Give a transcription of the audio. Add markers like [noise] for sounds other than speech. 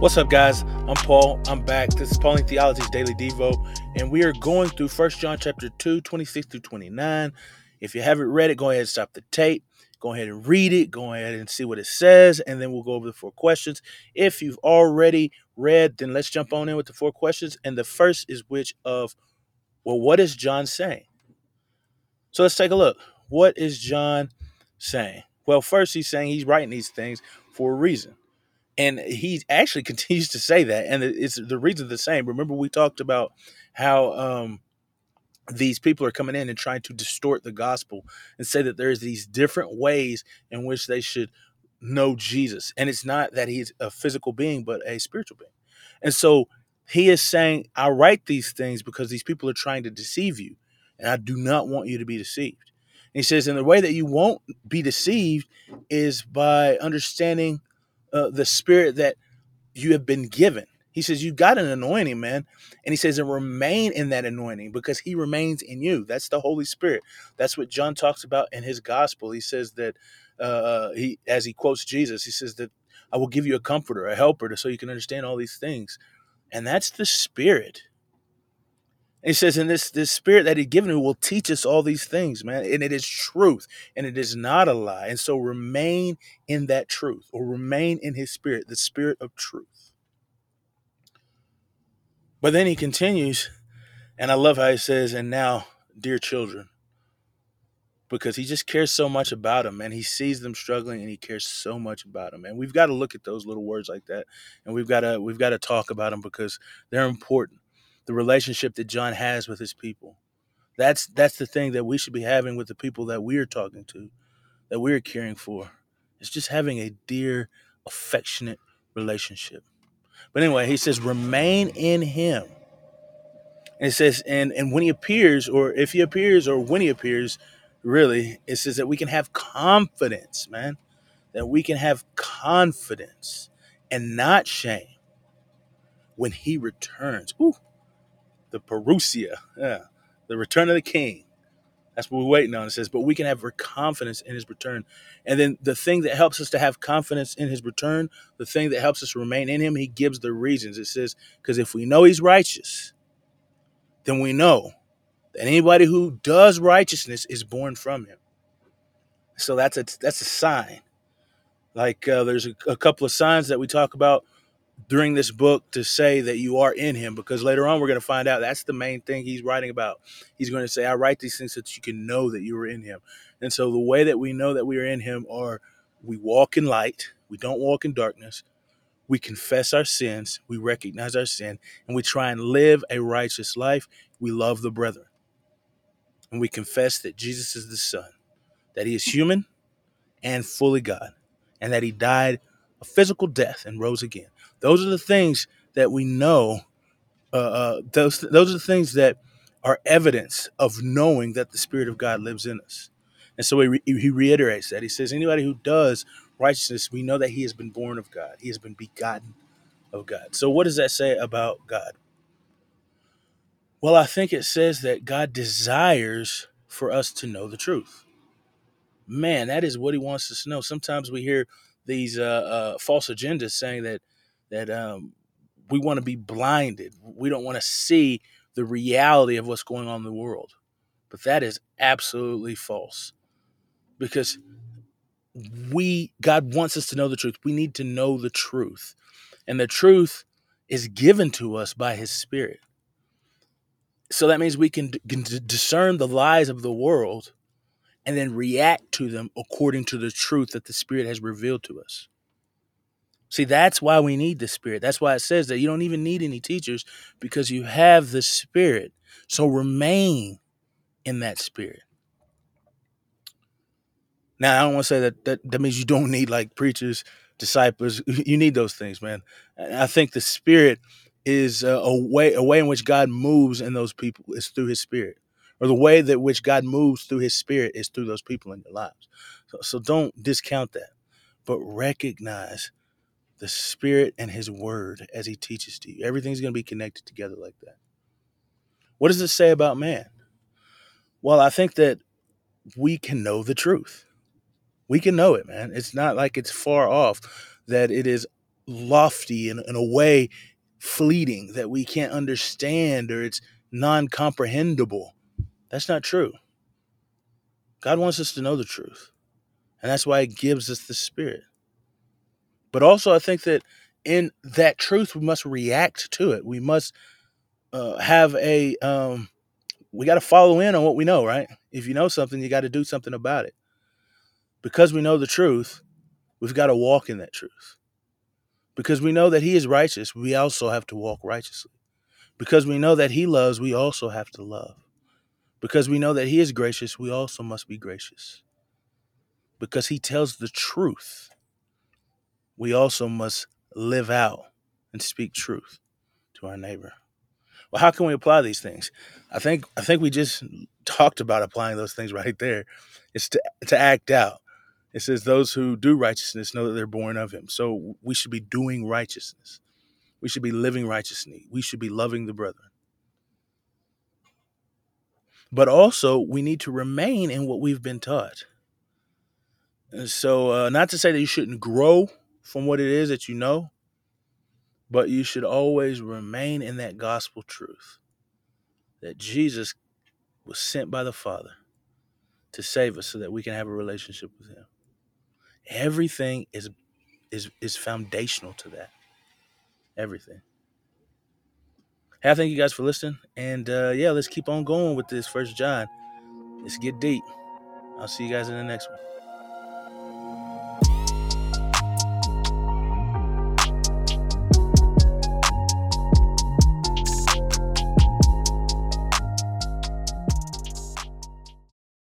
What's up, guys? I'm Paul. I'm back. This is Pauline Theology's Daily Devo, and we are going through 1 John chapter 2, 26 through 29. If you haven't read it, go ahead and stop the tape. Go ahead and read it. Go ahead and see what it says, and then we'll go over the four questions. If you've already read, then let's jump on in with the four questions. And the first is which of, well, what is John saying? So let's take a look. What is John saying? Well, first, he's saying he's writing these things for a reason and he actually [laughs] continues to say that and it's the reason the same. Remember we talked about how um, these people are coming in and trying to distort the gospel and say that there's these different ways in which they should know jesus. And it's not that he's a physical being but a spiritual being. And so he is saying i write these things because these people are trying to deceive you and i do not want you to be deceived. And he says and the way that you won't be deceived is by understanding uh, the spirit that you have been given. He says, You got an anointing, man. And he says, And remain in that anointing because he remains in you. That's the Holy Spirit. That's what John talks about in his gospel. He says that, uh, he, as he quotes Jesus, he says that I will give you a comforter, a helper, so you can understand all these things. And that's the Spirit. And he says, and this this spirit that he's given you will teach us all these things, man. And it is truth, and it is not a lie. And so remain in that truth, or remain in his spirit, the spirit of truth. But then he continues, and I love how he says, and now, dear children, because he just cares so much about them and he sees them struggling and he cares so much about them and we've got to look at those little words like that and we've got to we've got to talk about them because they're important the relationship that John has with his people. That's that's the thing that we should be having with the people that we're talking to, that we're caring for. It's just having a dear, affectionate relationship. But anyway, he says, remain in him. And it says, and and when he appears, or if he appears, or when he appears, really, it says that we can have confidence, man. That we can have confidence and not shame when he returns. Ooh, the Parousia, yeah, the return of the king. That's what we're waiting on. It says, but we can have confidence in his return. And then the thing that helps us to have confidence in his return, the thing that helps us remain in him, he gives the reasons. It says, because if we know he's righteous, then we know that anybody who does righteousness is born from him. So that's a that's a sign. Like uh, there's a, a couple of signs that we talk about during this book to say that you are in him because later on we're going to find out that's the main thing he's writing about. He's going to say, I write these things so that you can know that you are in him. And so the way that we know that we are in him are we walk in light, we don't walk in darkness, we confess our sins, we recognize our sin, and we try and live a righteous life. We love the brethren. And we confess that Jesus is the Son, that he is human and fully God, and that he died a physical death and rose again. Those are the things that we know. Uh, uh, those those are the things that are evidence of knowing that the Spirit of God lives in us. And so he, re- he reiterates that. He says, anybody who does righteousness, we know that he has been born of God. He has been begotten of God. So what does that say about God? Well, I think it says that God desires for us to know the truth. Man, that is what he wants us to know. Sometimes we hear these uh, uh, false agendas saying that that um, we want to be blinded. We don't want to see the reality of what's going on in the world. But that is absolutely false. Because we God wants us to know the truth. We need to know the truth. And the truth is given to us by his spirit. So that means we can, can discern the lies of the world and then react to them according to the truth that the spirit has revealed to us. See, that's why we need the Spirit. That's why it says that you don't even need any teachers because you have the Spirit. So remain in that Spirit. Now, I don't want to say that, that that means you don't need like preachers, disciples. [laughs] You need those things, man. I think the Spirit is a, a way a way in which God moves in those people is through His Spirit, or the way that which God moves through His Spirit is through those people in your lives. So, so don't discount that, but recognize the Spirit and His Word as He teaches to you. Everything's going to be connected together like that. What does it say about man? Well, I think that we can know the truth. We can know it, man. It's not like it's far off, that it is lofty and in a way fleeting that we can't understand or it's non-comprehensible. That's not true. God wants us to know the truth. And that's why he gives us the spirit. But also I think that in that truth we must react to it. We must uh, have a um, we got to follow in on what we know, right? If you know something, you got to do something about it. Because we know the truth, we've got to walk in that truth. Because we know that he is righteous, we also have to walk righteously. Because we know that he loves, we also have to love. Because we know that he is gracious, we also must be gracious. Because he tells the truth, we also must live out and speak truth to our neighbor. Well, how can we apply these things? I think I think we just talked about applying those things right there. It's to to act out. It says those who do righteousness know that they're born of him. So we should be doing righteousness. We should be living righteously. We should be loving the brethren. But also, we need to remain in what we've been taught. And so, uh, not to say that you shouldn't grow from what it is that you know, but you should always remain in that gospel truth that Jesus was sent by the Father to save us so that we can have a relationship with him. Everything is is is foundational to that. Everything. Hey, I thank you guys for listening. And uh, yeah, let's keep on going with this first John. Let's get deep. I'll see you guys in the next one.